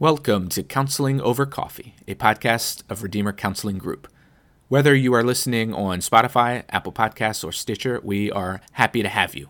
Welcome to Counseling Over Coffee, a podcast of Redeemer Counseling Group. Whether you are listening on Spotify, Apple Podcasts, or Stitcher, we are happy to have you.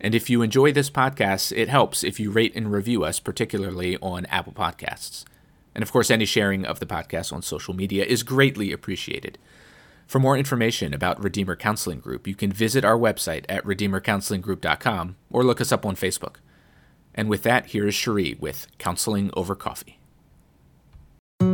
And if you enjoy this podcast, it helps if you rate and review us, particularly on Apple Podcasts. And of course, any sharing of the podcast on social media is greatly appreciated. For more information about Redeemer Counseling Group, you can visit our website at redeemercounselinggroup.com or look us up on Facebook. And with that, here is Cherie with Counseling Over Coffee. So,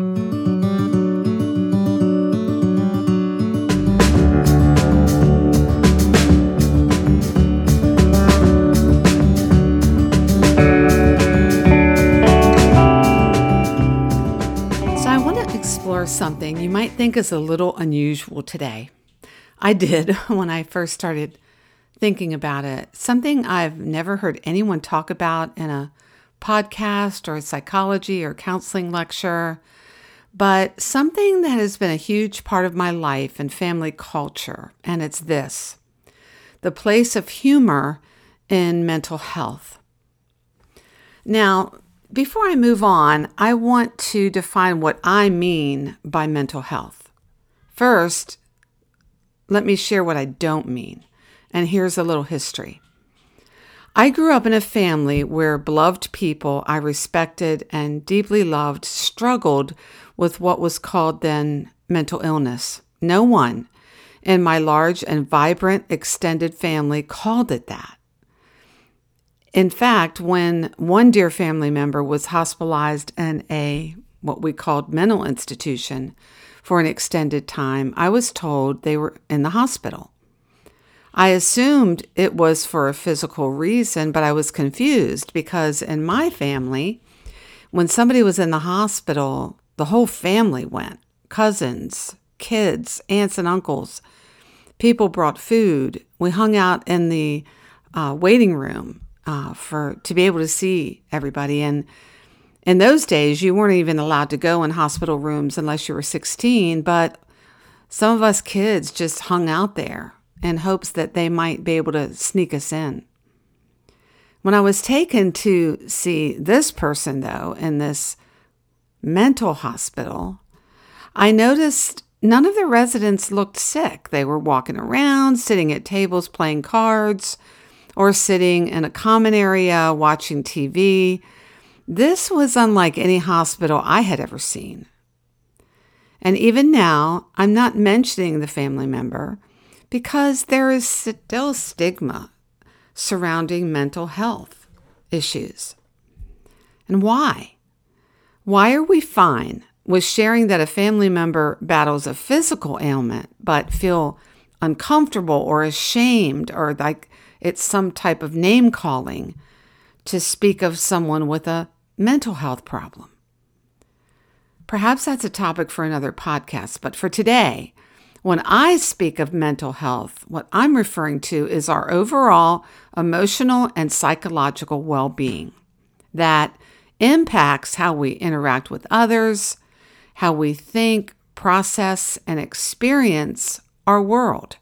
I want to explore something you might think is a little unusual today. I did when I first started thinking about it. Something I've never heard anyone talk about in a podcast or a psychology or counseling lecture, but something that has been a huge part of my life and family culture. And it's this the place of humor in mental health. Now, before I move on, I want to define what I mean by mental health. First, let me share what I don't mean. And here's a little history. I grew up in a family where beloved people I respected and deeply loved struggled with what was called then mental illness. No one in my large and vibrant extended family called it that. In fact, when one dear family member was hospitalized in a what we called mental institution for an extended time, I was told they were in the hospital. I assumed it was for a physical reason, but I was confused because in my family, when somebody was in the hospital, the whole family went cousins, kids, aunts, and uncles. People brought food. We hung out in the uh, waiting room uh, for to be able to see everybody. And in those days, you weren't even allowed to go in hospital rooms unless you were 16. But some of us kids just hung out there in hopes that they might be able to sneak us in. When I was taken to see this person, though, in this mental hospital, I noticed none of the residents looked sick. They were walking around, sitting at tables playing cards, or sitting in a common area watching TV. This was unlike any hospital I had ever seen. And even now, I'm not mentioning the family member because there is still stigma surrounding mental health issues. And why? Why are we fine with sharing that a family member battles a physical ailment but feel uncomfortable or ashamed or like it's some type of name calling to speak of someone with a mental health problem? Perhaps that's a topic for another podcast, but for today, when I speak of mental health, what I'm referring to is our overall emotional and psychological well being that impacts how we interact with others, how we think, process, and experience our world.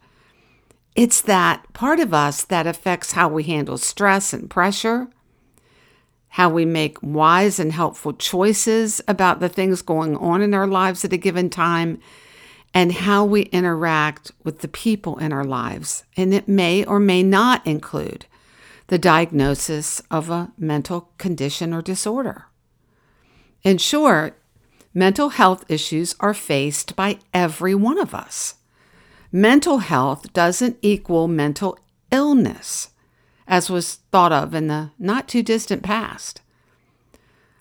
It's that part of us that affects how we handle stress and pressure, how we make wise and helpful choices about the things going on in our lives at a given time and how we interact with the people in our lives. And it may or may not include the diagnosis of a mental condition or disorder. In short, mental health issues are faced by every one of us. Mental health doesn't equal mental illness, as was thought of in the not too distant past.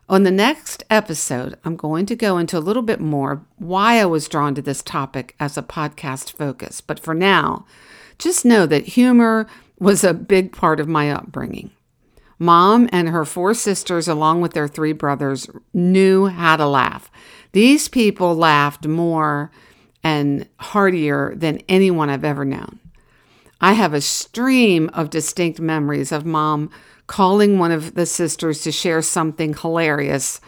On the next episode, I'm going to go into a little bit more why I was drawn to this topic as a podcast focus. But for now, just know that humor was a big part of my upbringing. Mom and her four sisters, along with their three brothers, knew how to laugh. These people laughed more and heartier than anyone I've ever known. I have a stream of distinct memories of mom calling one of the sisters to share something hilarious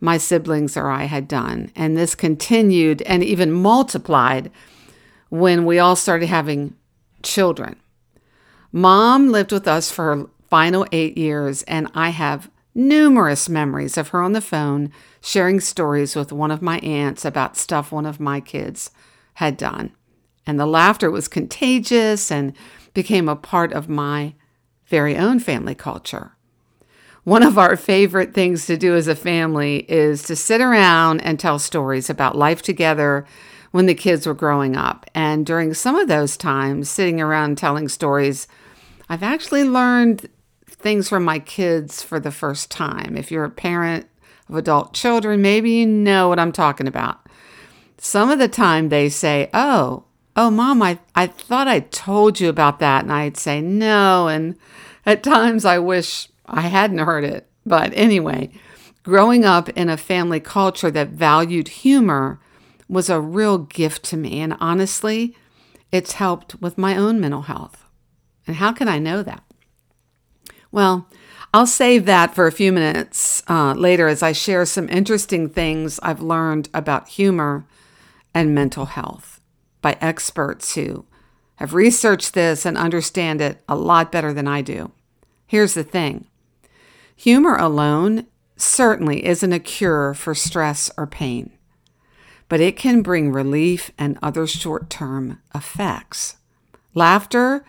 my siblings or I had done. And this continued and even multiplied when we all started having children. Mom lived with us for her final eight years, and I have numerous memories of her on the phone sharing stories with one of my aunts about stuff one of my kids had done. And the laughter was contagious and became a part of my very own family culture. One of our favorite things to do as a family is to sit around and tell stories about life together when the kids were growing up. And during some of those times, sitting around telling stories, I've actually learned things from my kids for the first time. If you're a parent of adult children, maybe you know what I'm talking about. Some of the time they say, Oh, oh, mom, I, I thought I told you about that. And I'd say, No. And at times I wish I hadn't heard it. But anyway, growing up in a family culture that valued humor was a real gift to me. And honestly, it's helped with my own mental health. And how can I know that? Well, I'll save that for a few minutes uh, later as I share some interesting things I've learned about humor and mental health by experts who have researched this and understand it a lot better than I do. Here's the thing humor alone certainly isn't a cure for stress or pain, but it can bring relief and other short term effects. Laughter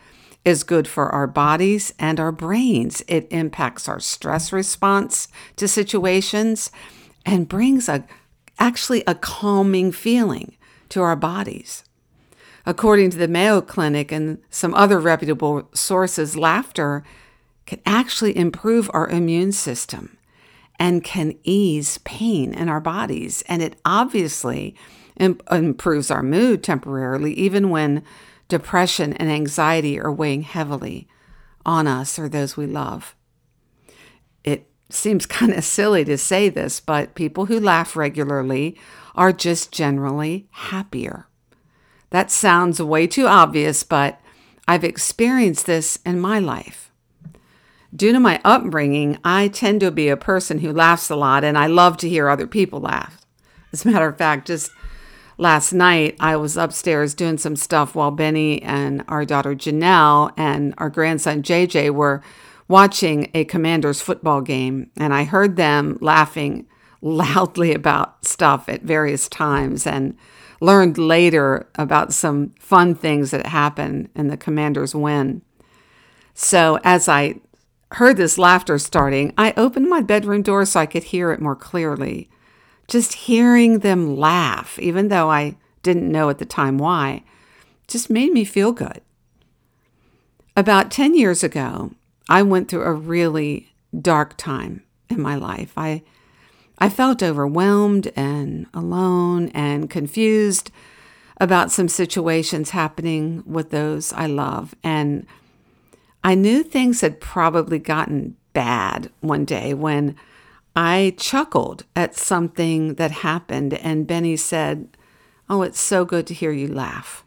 is good for our bodies and our brains. It impacts our stress response to situations and brings a actually a calming feeling to our bodies. According to the Mayo Clinic and some other reputable sources, laughter can actually improve our immune system and can ease pain in our bodies. And it obviously improves our mood temporarily, even when depression and anxiety are weighing heavily on us or those we love. It seems kind of silly to say this, but people who laugh regularly are just generally happier. That sounds way too obvious, but I've experienced this in my life. Due to my upbringing, I tend to be a person who laughs a lot and I love to hear other people laugh. As a matter of fact, just last night I was upstairs doing some stuff while Benny and our daughter Janelle and our grandson JJ were watching a Commanders football game, and I heard them laughing loudly about stuff at various times and learned later about some fun things that happened in the Commanders' win. So as I heard this laughter starting, I opened my bedroom door so I could hear it more clearly. Just hearing them laugh, even though I didn't know at the time why, just made me feel good. About 10 years ago, I went through a really dark time in my life. I I felt overwhelmed and alone and confused about some situations happening with those I love and I knew things had probably gotten bad one day when I chuckled at something that happened, and Benny said, Oh, it's so good to hear you laugh.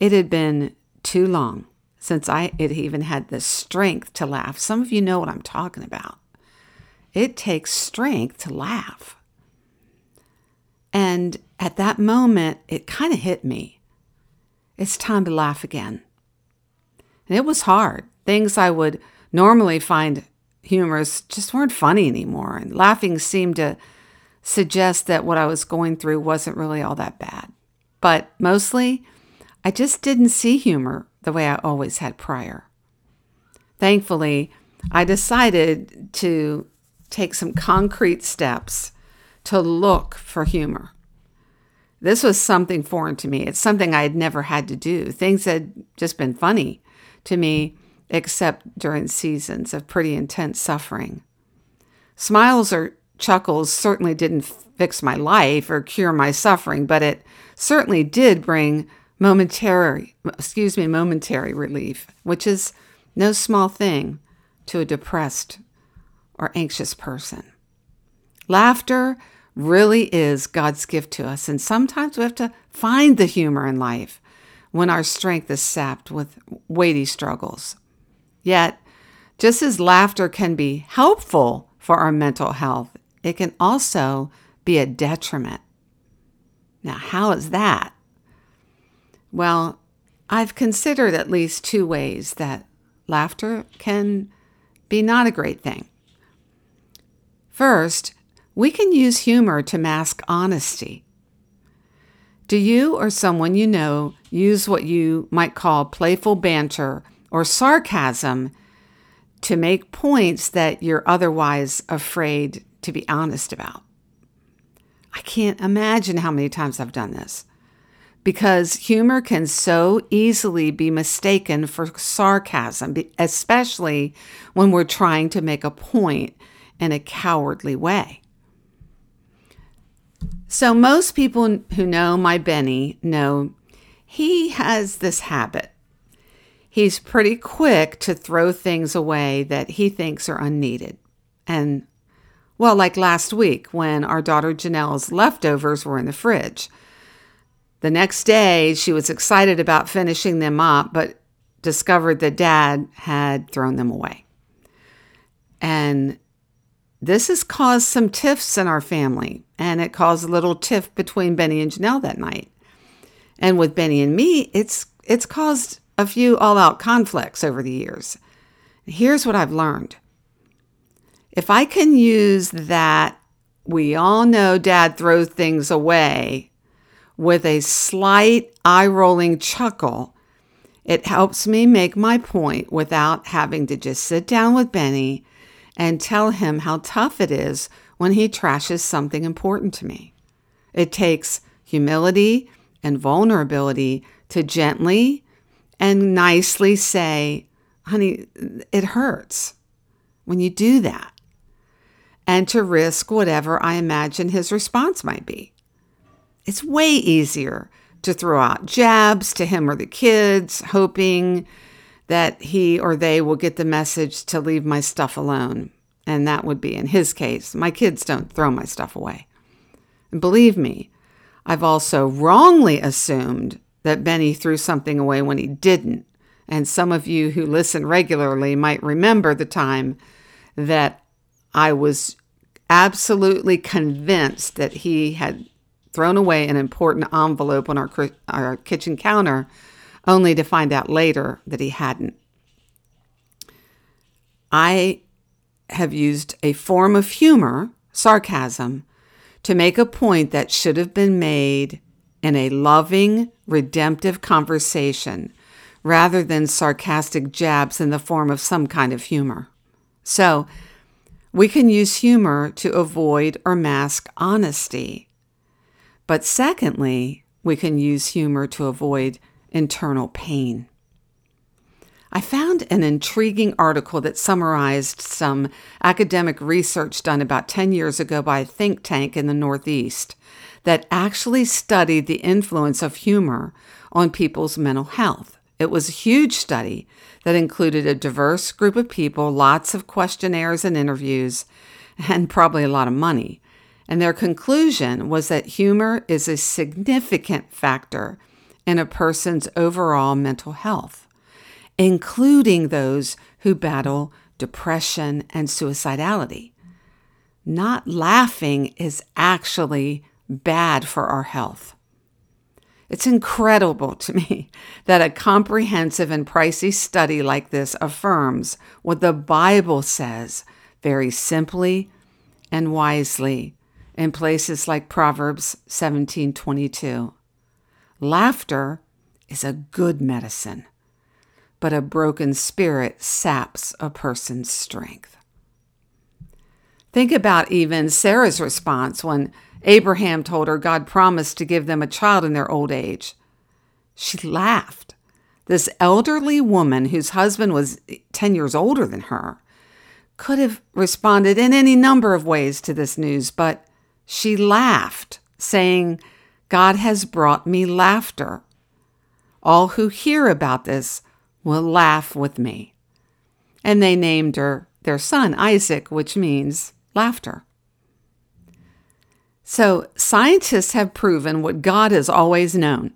It had been too long since I had even had the strength to laugh. Some of you know what I'm talking about. It takes strength to laugh. And at that moment, it kind of hit me. It's time to laugh again. And it was hard. Things I would normally find humorous just weren't funny anymore. And laughing seemed to suggest that what I was going through wasn't really all that bad. But mostly, I just didn't see humor the way I always had prior. Thankfully, I decided to take some concrete steps to look for humor. This was something foreign to me. It's something I had never had to do. Things had just been funny to me except during seasons of pretty intense suffering. Smiles or chuckles certainly didn't fix my life or cure my suffering, but it certainly did bring momentary, excuse me, momentary relief, which is no small thing to a depressed or anxious person. Laughter really is God's gift to us, and sometimes we have to find the humor in life when our strength is sapped with weighty struggles. Yet, just as laughter can be helpful for our mental health, it can also be a detriment. Now, how is that? Well, I've considered at least two ways that laughter can be not a great thing. First, we can use humor to mask honesty. Do you or someone you know use what you might call playful banter or sarcasm to make points that you're otherwise afraid to be honest about? I can't imagine how many times I've done this because humor can so easily be mistaken for sarcasm, especially when we're trying to make a point in a cowardly way. So, most people who know my Benny know he has this habit. He's pretty quick to throw things away that he thinks are unneeded. And, well, like last week when our daughter Janelle's leftovers were in the fridge. The next day, she was excited about finishing them up, but discovered that dad had thrown them away. And this has caused some tiffs in our family, and it caused a little tiff between Benny and Janelle that night. And with Benny and me, it's it's caused a few all-out conflicts over the years. Here's what I've learned. If I can use that we all know dad throws things away with a slight eye rolling chuckle, it helps me make my point without having to just sit down with Benny and tell him how tough it is when he trashes something important to me. It takes humility and vulnerability to gently and nicely say, honey, it hurts when you do that, and to risk whatever I imagine his response might be. It's way easier to throw out jabs to him or the kids, hoping that he or they will get the message to leave my stuff alone. And that would be in his case. My kids don't throw my stuff away. And believe me, I've also wrongly assumed that Benny threw something away when he didn't. And some of you who listen regularly might remember the time that I was absolutely convinced that he had thrown away an important envelope on our, our kitchen counter, only to find out later that he hadn't. I have used a form of humor, sarcasm, to make a point that should have been made in a loving, redemptive conversation rather than sarcastic jabs in the form of some kind of humor. So, we can use humor to avoid or mask honesty. But secondly, we can use humor to avoid internal pain. I found an intriguing article that summarized some academic research done about 10 years ago by a think tank in the Northeast that actually studied the influence of humor on people's mental health. It was a huge study that included a diverse group of people, lots of questionnaires and interviews, and probably a lot of money. And their conclusion was that humor is a significant factor in a person's overall mental health, including those who battle depression and suicidality. Not laughing is actually bad for our health. It's incredible to me that a comprehensive and pricey study like this affirms what the Bible says very simply and wisely in places like Proverbs 17:22. Laughter is a good medicine, but a broken spirit saps a person's strength. Think about even Sarah's response when Abraham told her God promised to give them a child in their old age. She laughed. This elderly woman, whose husband was 10 years older than her, could have responded in any number of ways to this news, but she laughed, saying, God has brought me laughter. All who hear about this will laugh with me. And they named her their son Isaac, which means laughter. So, scientists have proven what God has always known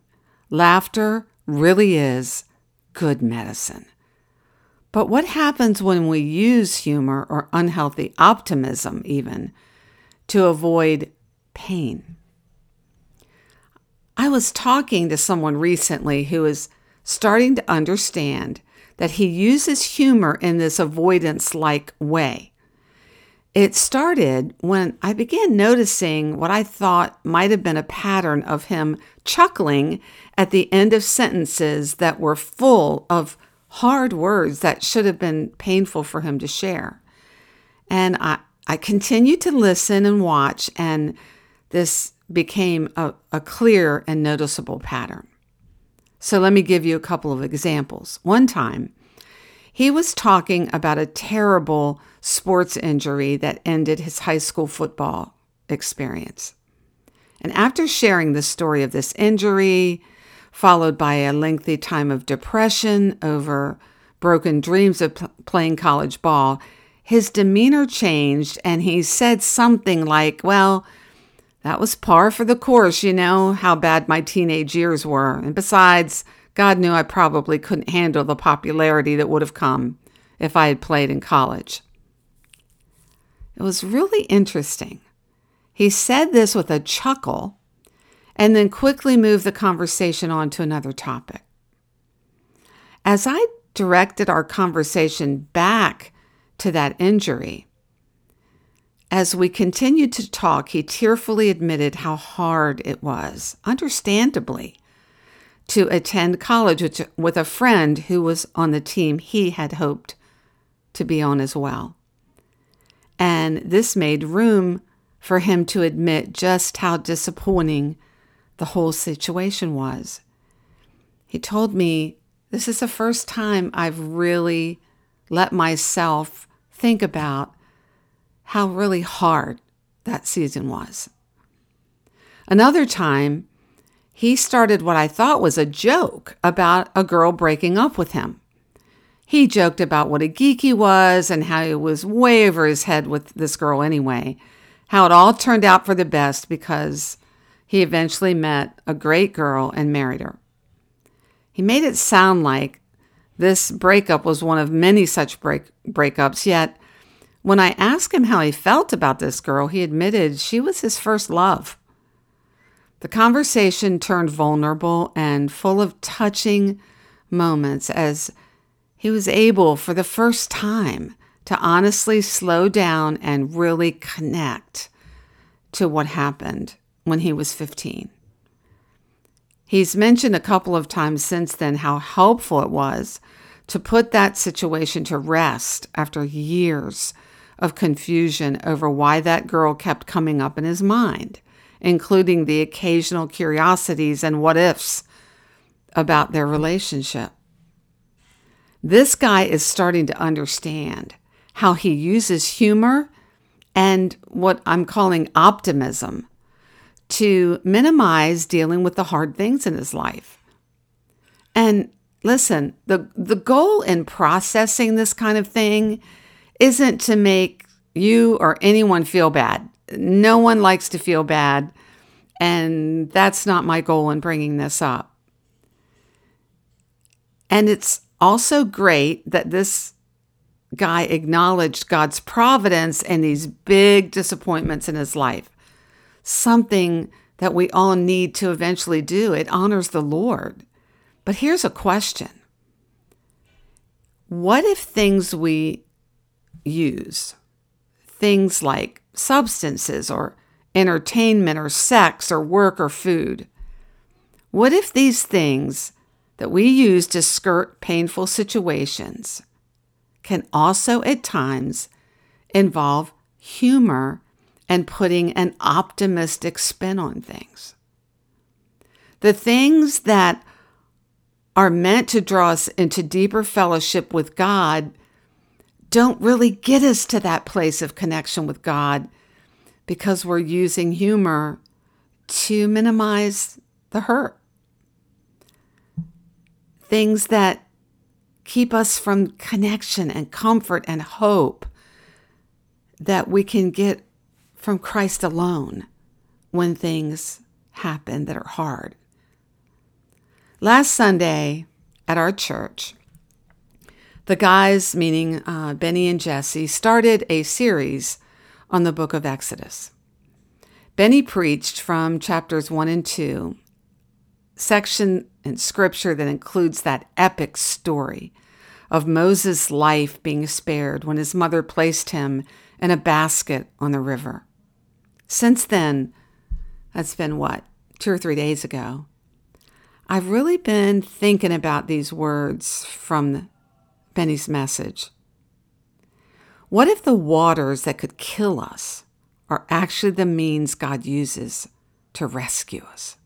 laughter really is good medicine. But what happens when we use humor or unhealthy optimism, even, to avoid pain. I was talking to someone recently who is starting to understand that he uses humor in this avoidance like way. It started when I began noticing what I thought might have been a pattern of him chuckling at the end of sentences that were full of hard words that should have been painful for him to share. And I, I continued to listen and watch, and this became a, a clear and noticeable pattern. So let me give you a couple of examples. One time, he was talking about a terrible sports injury that ended his high school football experience. And after sharing the story of this injury, followed by a lengthy time of depression over broken dreams of playing college ball, his demeanor changed and he said something like, Well, that was par for the course, you know, how bad my teenage years were. And besides, God knew I probably couldn't handle the popularity that would have come if I had played in college. It was really interesting. He said this with a chuckle and then quickly moved the conversation on to another topic. As I directed our conversation back to that injury, as we continued to talk, he tearfully admitted how hard it was, understandably, to attend college with a friend who was on the team he had hoped to be on as well. And this made room for him to admit just how disappointing the whole situation was. He told me, This is the first time I've really let myself think about how really hard that season was. Another time, he started what I thought was a joke about a girl breaking up with him. He joked about what a geek he was and how he was way over his head with this girl anyway, how it all turned out for the best because he eventually met a great girl and married her. He made it sound like this breakup was one of many such break- breakups, yet when I asked him how he felt about this girl, he admitted she was his first love. The conversation turned vulnerable and full of touching moments as he was able, for the first time, to honestly slow down and really connect to what happened when he was 15. He's mentioned a couple of times since then how helpful it was to put that situation to rest after years of confusion over why that girl kept coming up in his mind, including the occasional curiosities and what ifs about their relationship. This guy is starting to understand how he uses humor and what I'm calling optimism to minimize dealing with the hard things in his life. And listen, the, the goal in processing this kind of thing isn't to make you or anyone feel bad. No one likes to feel bad. And that's not my goal in bringing this up. And it's also great that this guy acknowledged God's providence and these big disappointments in his life. Something that we all need to eventually do. It honors the Lord. But here's a question What if things we use, things like substances or entertainment or sex or work or food, what if these things that we use to skirt painful situations can also at times involve humor and putting an optimistic spin on things. The things that are meant to draw us into deeper fellowship with God don't really get us to that place of connection with God because we're using humor to minimize the hurt things that keep us from connection and comfort and hope that we can get from Christ alone when things happen that are hard. Last Sunday at our church, the guys, meaning uh, Benny and Jesse, started a series on the book of Exodus. Benny preached from chapters 1 and 2 section in scripture that includes that epic story of Moses' life being spared when his mother placed him in a basket on the river. Since then, that's been what, two or three days ago, I've really been thinking about these words from Benny's message. What if the waters that could kill us are actually the means God uses to rescue us?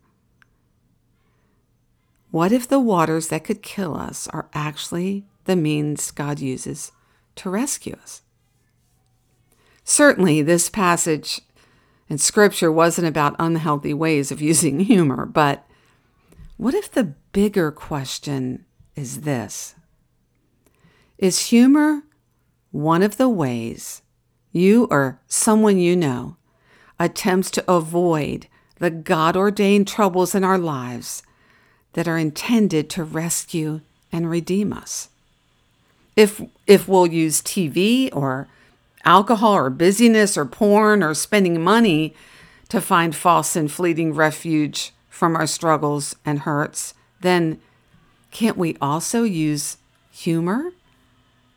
What if the waters that could kill us are actually the means God uses to rescue us? Certainly, this passage in Scripture wasn't about unhealthy ways of using humor, but what if the bigger question is this? Is humor one of the ways you or someone you know attempts to avoid the God ordained troubles in our lives that are intended to rescue and redeem us. If, if we'll use TV or alcohol or busyness or porn or spending money to find false and fleeting refuge from our struggles and hurts, then can't we also use humor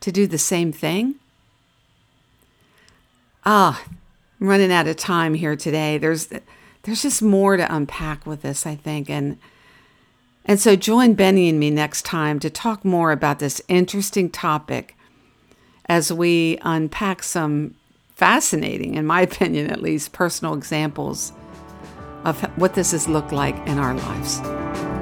to do the same thing? Ah, I'm running out of time here today. There's there's just more to unpack with this, I think, and and so join Benny and me next time to talk more about this interesting topic as we unpack some fascinating, in my opinion at least, personal examples of what this has looked like in our lives.